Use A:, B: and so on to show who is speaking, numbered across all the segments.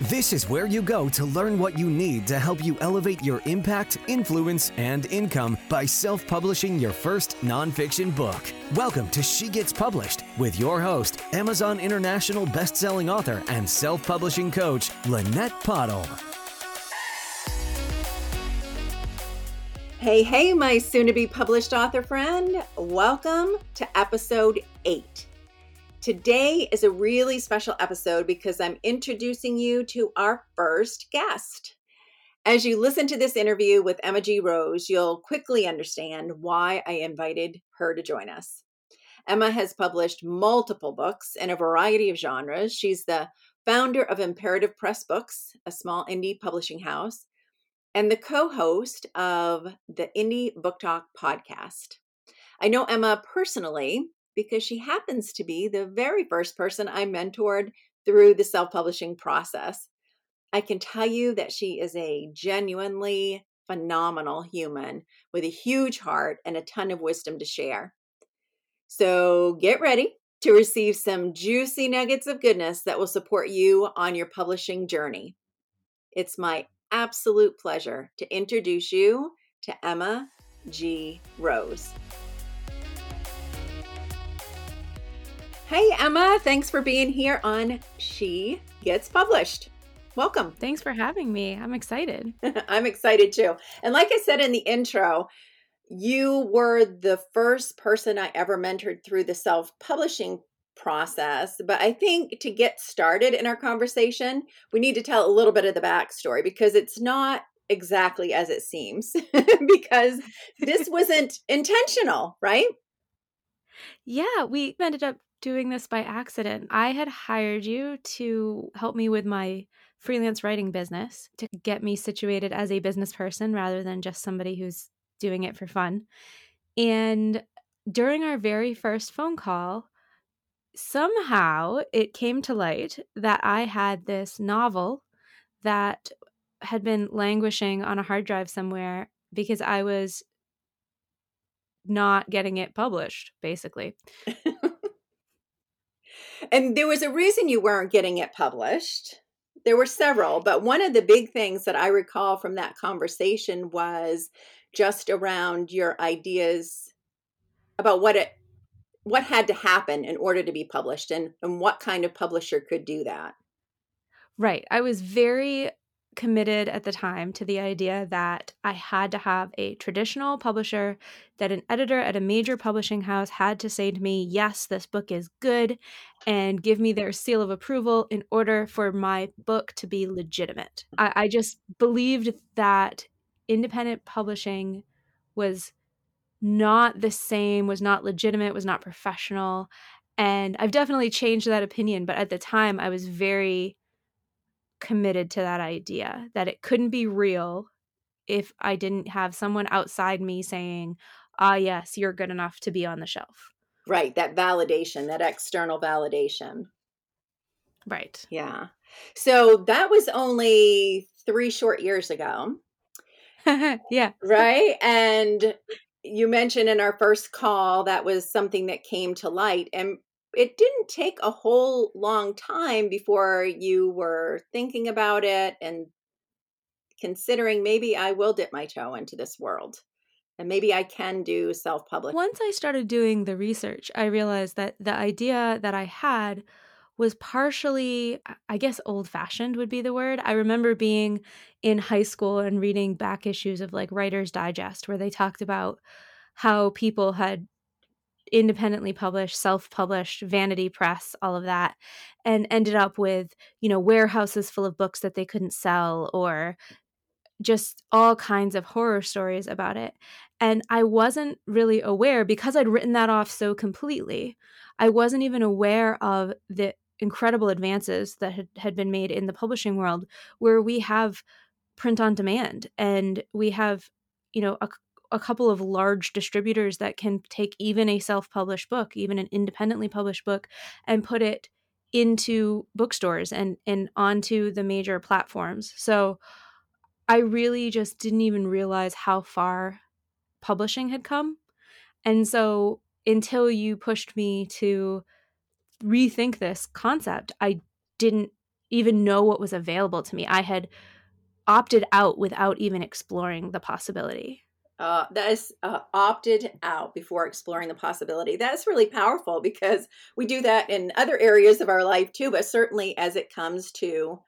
A: This is where you go to learn what you need to help you elevate your impact, influence, and income by self publishing your first nonfiction book. Welcome to She Gets Published with your host, Amazon International bestselling author and self publishing coach, Lynette Pottle.
B: Hey, hey, my soon to be published author friend. Welcome to episode eight. Today is a really special episode because I'm introducing you to our first guest. As you listen to this interview with Emma G. Rose, you'll quickly understand why I invited her to join us. Emma has published multiple books in a variety of genres. She's the founder of Imperative Press Books, a small indie publishing house, and the co host of the Indie Book Talk podcast. I know Emma personally because she happens to be the very first person I mentored through the self publishing process. I can tell you that she is a genuinely phenomenal human with a huge heart and a ton of wisdom to share. So get ready to receive some juicy nuggets of goodness that will support you on your publishing journey. It's my absolute pleasure to introduce you to Emma G. Rose. Hey, Emma, thanks for being here on She Gets Published. Welcome.
C: Thanks for having me. I'm excited.
B: I'm excited too. And like I said in the intro, you were the first person I ever mentored through the self publishing process. But I think to get started in our conversation, we need to tell a little bit of the backstory because it's not exactly as it seems, because this wasn't intentional, right?
C: Yeah, we ended up doing this by accident. I had hired you to help me with my freelance writing business to get me situated as a business person rather than just somebody who's doing it for fun. And during our very first phone call, somehow it came to light that I had this novel that had been languishing on a hard drive somewhere because I was not getting it published, basically.
B: and there was a reason you weren't getting it published. There were several, but one of the big things that I recall from that conversation was just around your ideas about what it what had to happen in order to be published and, and what kind of publisher could do that.
C: Right. I was very committed at the time to the idea that I had to have a traditional publisher, that an editor at a major publishing house had to say to me, Yes, this book is good, and give me their seal of approval in order for my book to be legitimate. I, I just believed that independent publishing was not the same, was not legitimate, was not professional. And I've definitely changed that opinion, but at the time I was very committed to that idea that it couldn't be real if I didn't have someone outside me saying, ah, yes, you're good enough to be on the shelf.
B: Right. That validation, that external validation.
C: Right.
B: Yeah. So that was only three short years ago.
C: yeah.
B: Right. And you mentioned in our first call that was something that came to light. And it didn't take a whole long time before you were thinking about it and considering maybe I will dip my toe into this world and maybe I can do self publishing.
C: Once I started doing the research, I realized that the idea that I had was partially, I guess, old fashioned would be the word. I remember being in high school and reading back issues of like Writer's Digest where they talked about how people had independently published, self published, vanity press, all of that, and ended up with, you know, warehouses full of books that they couldn't sell or just all kinds of horror stories about it. And I wasn't really aware because I'd written that off so completely. I wasn't even aware of the incredible advances that had, had been made in the publishing world where we have print on demand and we have you know a, a couple of large distributors that can take even a self-published book, even an independently published book, and put it into bookstores and and onto the major platforms. So I really just didn't even realize how far publishing had come. And so until you pushed me to rethink this concept, I didn't even know what was available to me. I had opted out without even exploring the possibility.
B: Uh, that is uh, opted out before exploring the possibility. That's really powerful because we do that in other areas of our life too, but certainly as it comes to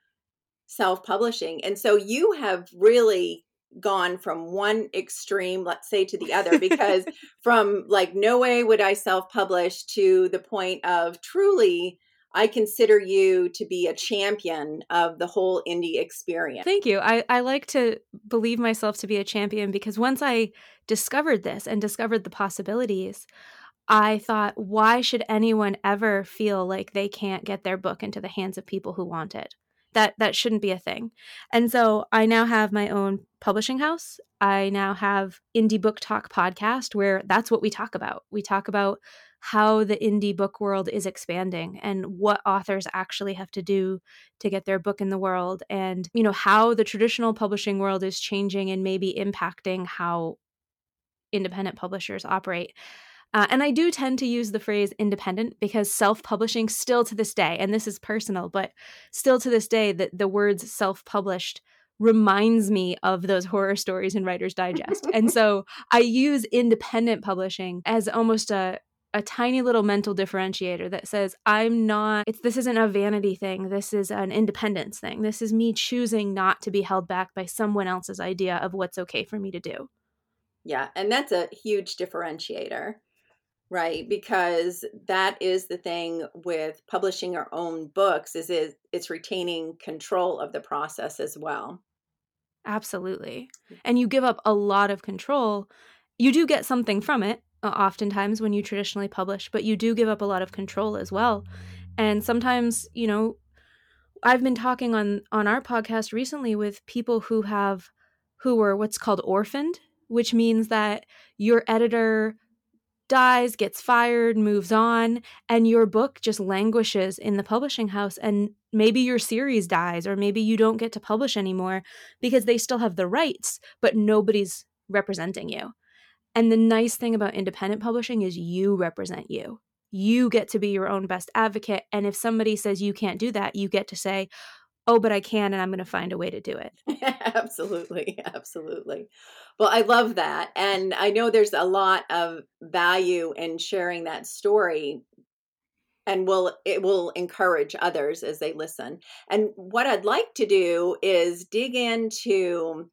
B: self publishing. And so you have really gone from one extreme, let's say, to the other because from like, no way would I self publish to the point of truly I consider you to be a champion of the whole indie experience.
C: Thank you. I, I like to believe myself to be a champion because once I discovered this and discovered the possibilities, I thought, why should anyone ever feel like they can't get their book into the hands of people who want it? That that shouldn't be a thing. And so I now have my own publishing house. I now have Indie Book Talk podcast where that's what we talk about. We talk about how the indie book world is expanding and what authors actually have to do to get their book in the world and you know how the traditional publishing world is changing and maybe impacting how independent publishers operate uh, and I do tend to use the phrase independent because self publishing, still to this day, and this is personal, but still to this day, that the words self published reminds me of those horror stories in Writer's Digest. and so I use independent publishing as almost a, a tiny little mental differentiator that says i'm not it's this isn't a vanity thing. This is an independence thing. This is me choosing not to be held back by someone else's idea of what's okay for me to do.
B: Yeah and that's a huge differentiator right? Because that is the thing with publishing our own books is it, it's retaining control of the process as well.
C: Absolutely. Mm. and you give up a lot of control. You do get something from it Uh, oftentimes when you traditionally publish, but you do give up a lot of control as well. And sometimes, you know, I've been talking on on our podcast recently with people who have who were what's called orphaned, which means that your editor dies, gets fired, moves on, and your book just languishes in the publishing house and maybe your series dies or maybe you don't get to publish anymore because they still have the rights, but nobody's representing you. And the nice thing about independent publishing is you represent you. You get to be your own best advocate. And if somebody says you can't do that, you get to say, oh, but I can, and I'm going to find a way to do it.
B: absolutely. Absolutely. Well, I love that. And I know there's a lot of value in sharing that story and will it will encourage others as they listen. And what I'd like to do is dig into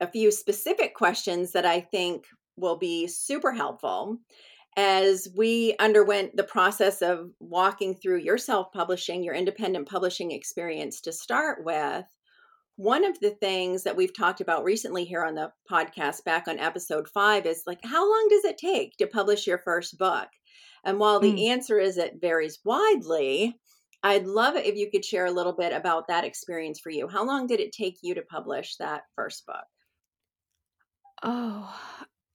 B: a few specific questions that I think will be super helpful as we underwent the process of walking through your self publishing, your independent publishing experience to start with. One of the things that we've talked about recently here on the podcast, back on episode five, is like, how long does it take to publish your first book? And while the mm. answer is it varies widely, I'd love it if you could share a little bit about that experience for you. How long did it take you to publish that first book?
C: Oh,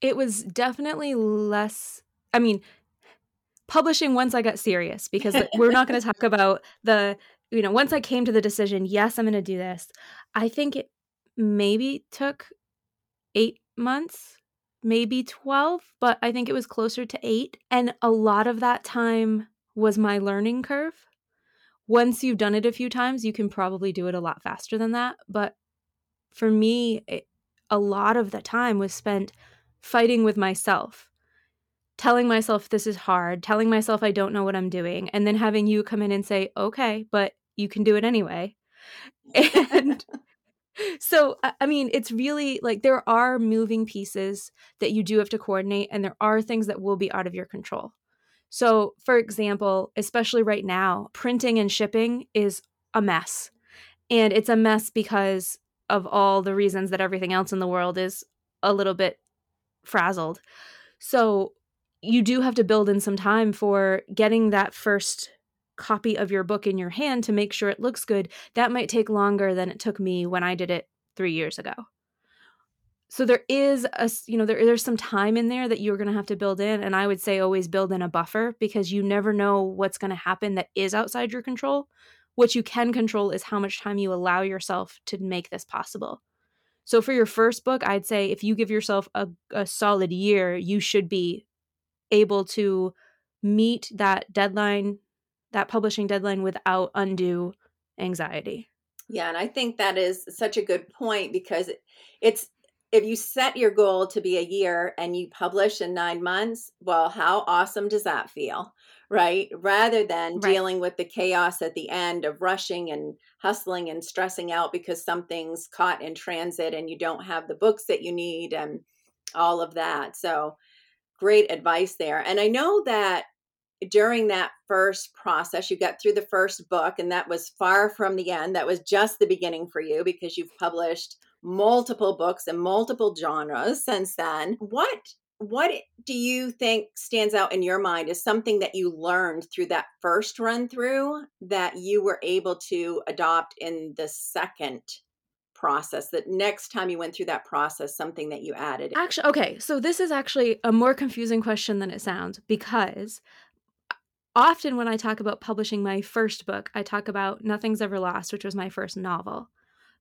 C: it was definitely less. I mean, publishing once I got serious because we're not going to talk about the, you know, once I came to the decision, yes, I'm going to do this. I think it maybe took eight months, maybe 12, but I think it was closer to eight. And a lot of that time was my learning curve. Once you've done it a few times, you can probably do it a lot faster than that. But for me, it, a lot of the time was spent fighting with myself, telling myself this is hard, telling myself I don't know what I'm doing, and then having you come in and say, okay, but you can do it anyway. And so, I mean, it's really like there are moving pieces that you do have to coordinate, and there are things that will be out of your control. So, for example, especially right now, printing and shipping is a mess. And it's a mess because of all the reasons that everything else in the world is a little bit frazzled. So you do have to build in some time for getting that first copy of your book in your hand to make sure it looks good. That might take longer than it took me when I did it 3 years ago. So there is a you know there there's some time in there that you're going to have to build in and I would say always build in a buffer because you never know what's going to happen that is outside your control. What you can control is how much time you allow yourself to make this possible. So for your first book, I'd say if you give yourself a, a solid year, you should be able to meet that deadline, that publishing deadline without undue anxiety.
B: Yeah, and I think that is such a good point because it's if you set your goal to be a year and you publish in 9 months, well, how awesome does that feel? Right? Rather than right. dealing with the chaos at the end of rushing and hustling and stressing out because something's caught in transit and you don't have the books that you need and all of that. So, great advice there. And I know that during that first process, you got through the first book, and that was far from the end. That was just the beginning for you because you've published multiple books and multiple genres since then. What what do you think stands out in your mind as something that you learned through that first run through that you were able to adopt in the second process that next time you went through that process something that you added
C: actually okay so this is actually a more confusing question than it sounds because often when I talk about publishing my first book, I talk about Nothing's Ever Lost, which was my first novel.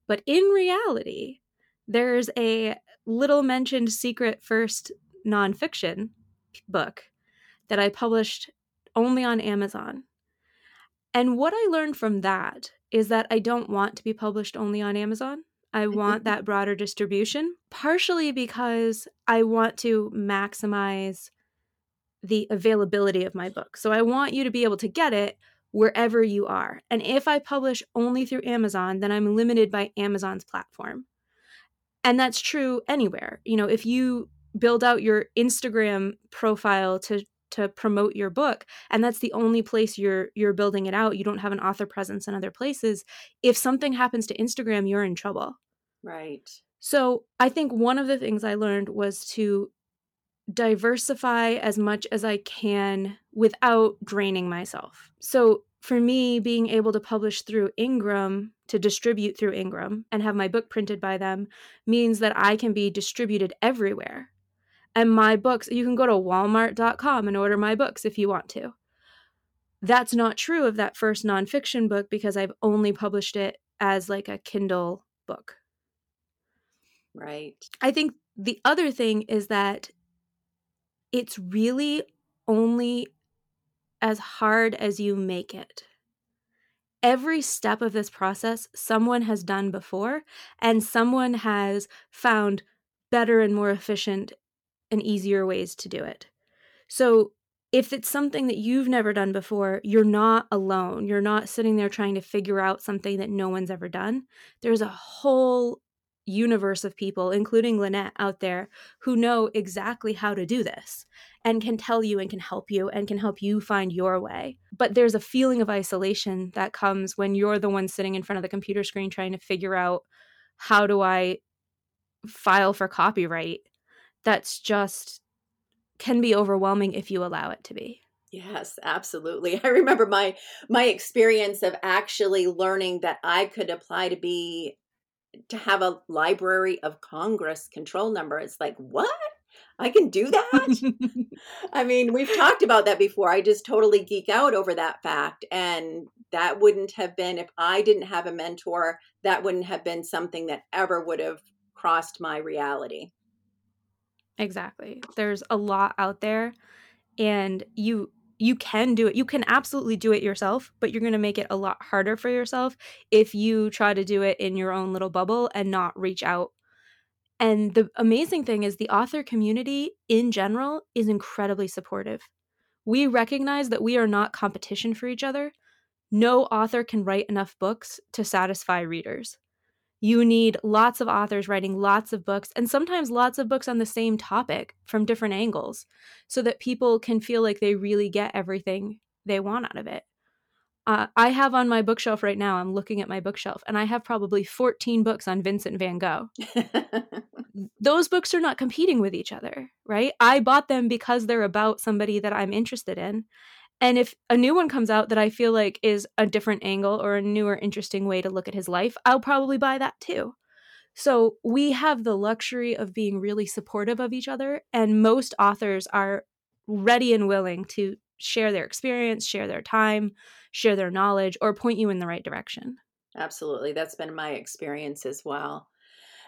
C: But in reality, there's a little mentioned secret first nonfiction book that I published only on Amazon. And what I learned from that is that I don't want to be published only on Amazon. I mm-hmm. want that broader distribution, partially because I want to maximize the availability of my book. So I want you to be able to get it wherever you are. And if I publish only through Amazon, then I'm limited by Amazon's platform. And that's true anywhere. You know, if you build out your Instagram profile to to promote your book and that's the only place you're you're building it out you don't have an author presence in other places if something happens to instagram you're in trouble
B: right
C: so i think one of the things i learned was to diversify as much as I can without draining myself. So, for me, being able to publish through Ingram, to distribute through Ingram, and have my book printed by them means that I can be distributed everywhere. And my books, you can go to walmart.com and order my books if you want to. That's not true of that first nonfiction book because I've only published it as like a Kindle book.
B: Right.
C: I think the other thing is that it's really only as hard as you make it. Every step of this process, someone has done before, and someone has found better and more efficient and easier ways to do it. So, if it's something that you've never done before, you're not alone. You're not sitting there trying to figure out something that no one's ever done. There's a whole universe of people, including Lynette out there, who know exactly how to do this and can tell you and can help you and can help you find your way. But there's a feeling of isolation that comes when you're the one sitting in front of the computer screen trying to figure out how do I file for copyright. That's just can be overwhelming if you allow it to be.
B: Yes, absolutely. I remember my my experience of actually learning that I could apply to be to have a Library of Congress control number. It's like, what? I can do that? I mean, we've talked about that before. I just totally geek out over that fact. And that wouldn't have been, if I didn't have a mentor, that wouldn't have been something that ever would have crossed my reality.
C: Exactly. There's a lot out there. And you you can do it. You can absolutely do it yourself, but you're going to make it a lot harder for yourself if you try to do it in your own little bubble and not reach out. And the amazing thing is, the author community in general is incredibly supportive. We recognize that we are not competition for each other. No author can write enough books to satisfy readers. You need lots of authors writing lots of books and sometimes lots of books on the same topic from different angles so that people can feel like they really get everything they want out of it. Uh, I have on my bookshelf right now, I'm looking at my bookshelf, and I have probably 14 books on Vincent van Gogh. Those books are not competing with each other, right? I bought them because they're about somebody that I'm interested in. And if a new one comes out that I feel like is a different angle or a newer, interesting way to look at his life, I'll probably buy that too. So we have the luxury of being really supportive of each other, and most authors are ready and willing to share their experience, share their time, share their knowledge, or point you in the right direction.
B: Absolutely. That's been my experience as well.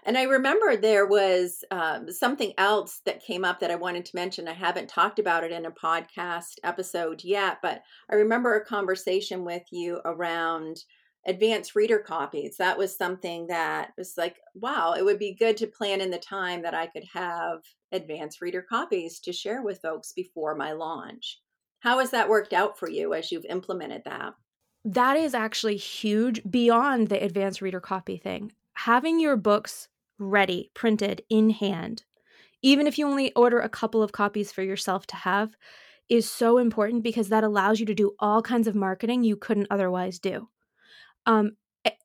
B: And I remember there was um, something else that came up that I wanted to mention. I haven't talked about it in a podcast episode yet, but I remember a conversation with you around advanced reader copies. That was something that was like, wow, it would be good to plan in the time that I could have advanced reader copies to share with folks before my launch. How has that worked out for you as you've implemented that?
C: That is actually huge beyond the advanced reader copy thing. Having your books ready, printed in hand, even if you only order a couple of copies for yourself to have, is so important because that allows you to do all kinds of marketing you couldn't otherwise do. Um,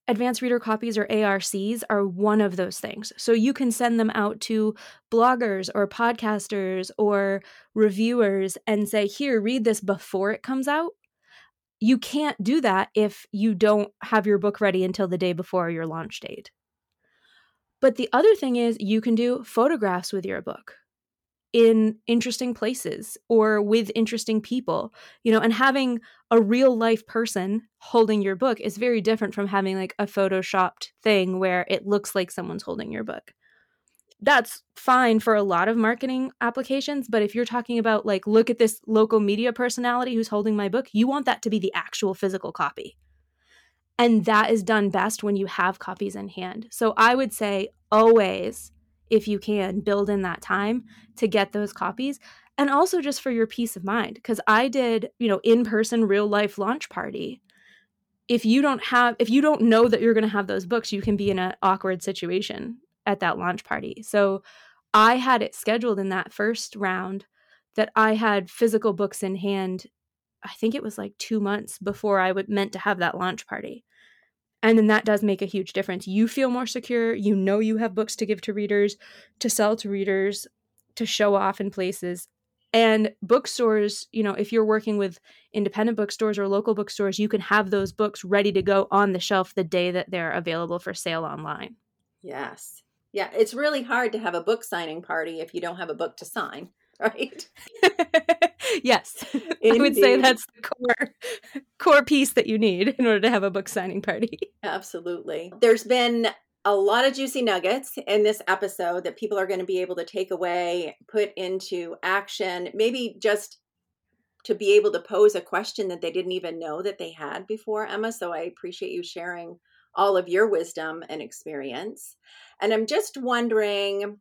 C: advanced reader copies or ARCs are one of those things. So you can send them out to bloggers or podcasters or reviewers and say, here, read this before it comes out. You can't do that if you don't have your book ready until the day before your launch date. But the other thing is, you can do photographs with your book in interesting places or with interesting people, you know, and having a real life person holding your book is very different from having like a photoshopped thing where it looks like someone's holding your book. That's fine for a lot of marketing applications, but if you're talking about like look at this local media personality who's holding my book, you want that to be the actual physical copy. And that is done best when you have copies in hand. So I would say always if you can build in that time to get those copies. And also just for your peace of mind because i did you know in person real life launch party. If you don't have if you don't know that you're going to have those books you can be in an awkward situation at that launch party. So i had it scheduled in that first round that i had physical books in hand i think it was like two months before i would meant to have that launch party and then that does make a huge difference. You feel more secure. You know you have books to give to readers, to sell to readers, to show off in places. And bookstores, you know, if you're working with independent bookstores or local bookstores, you can have those books ready to go on the shelf the day that they're available for sale online.
B: Yes. Yeah, it's really hard to have a book signing party if you don't have a book to sign. right?
C: yes. Indeed. I would say that's the core core piece that you need in order to have a book signing party.
B: Absolutely. There's been a lot of juicy nuggets in this episode that people are going to be able to take away, put into action, maybe just to be able to pose a question that they didn't even know that they had before, Emma. So I appreciate you sharing all of your wisdom and experience. And I'm just wondering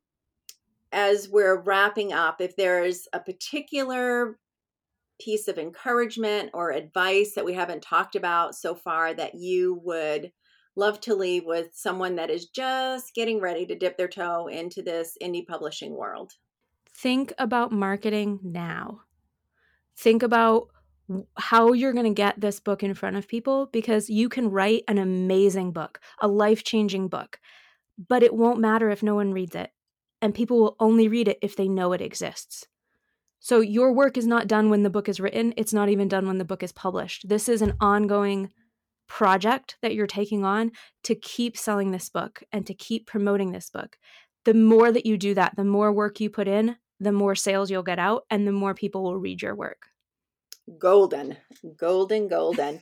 B: as we're wrapping up, if there's a particular piece of encouragement or advice that we haven't talked about so far that you would love to leave with someone that is just getting ready to dip their toe into this indie publishing world?
C: Think about marketing now. Think about how you're going to get this book in front of people because you can write an amazing book, a life changing book, but it won't matter if no one reads it and people will only read it if they know it exists. So your work is not done when the book is written, it's not even done when the book is published. This is an ongoing project that you're taking on to keep selling this book and to keep promoting this book. The more that you do that, the more work you put in, the more sales you'll get out and the more people will read your work.
B: Golden, golden, golden.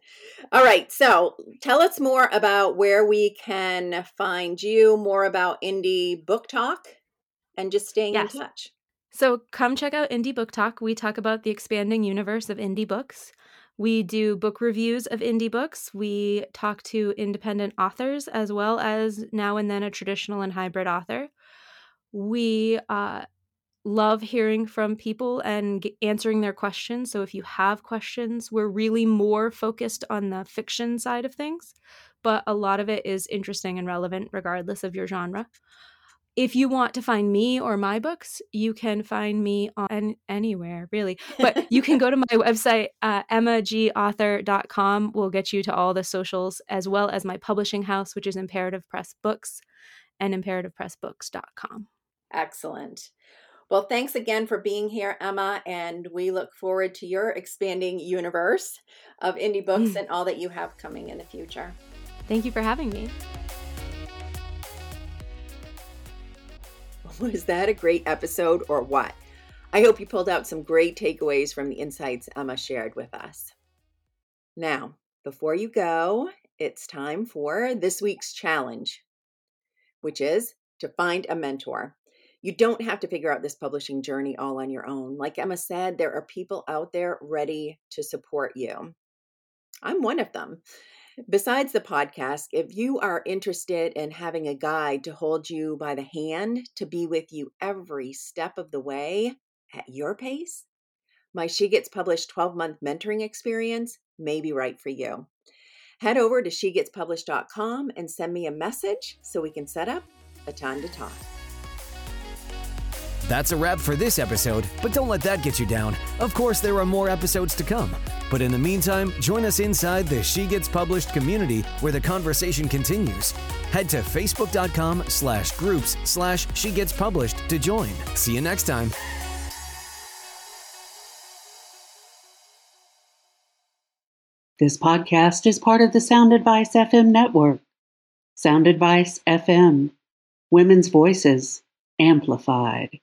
B: All right. So tell us more about where we can find you, more about Indie Book Talk and just staying yes. in touch.
C: So come check out Indie Book Talk. We talk about the expanding universe of indie books. We do book reviews of indie books. We talk to independent authors as well as now and then a traditional and hybrid author. We uh, love hearing from people and g- answering their questions. So if you have questions, we're really more focused on the fiction side of things, but a lot of it is interesting and relevant regardless of your genre if you want to find me or my books, you can find me on anywhere, really. But you can go to my website, uh, emmagauthor.com. Will get you to all the socials, as well as my publishing house, which is Imperative Press Books and imperativepressbooks.com.
B: Excellent. Well, thanks again for being here, Emma, and we look forward to your expanding universe of indie books mm. and all that you have coming in the future.
C: Thank you for having me.
B: Was that a great episode or what? I hope you pulled out some great takeaways from the insights Emma shared with us. Now, before you go, it's time for this week's challenge, which is to find a mentor. You don't have to figure out this publishing journey all on your own. Like Emma said, there are people out there ready to support you. I'm one of them. Besides the podcast, if you are interested in having a guide to hold you by the hand to be with you every step of the way at your pace, my She Gets Published 12 month mentoring experience may be right for you. Head over to shegetspublished.com and send me a message so we can set up a time to talk.
A: That's a wrap for this episode, but don't let that get you down. Of course, there are more episodes to come. But in the meantime, join us inside the She Gets Published community where the conversation continues. Head to facebook.com slash groups slash She Gets Published to join. See you next time.
D: This podcast is part of the Sound Advice FM network. Sound Advice FM, women's voices amplified.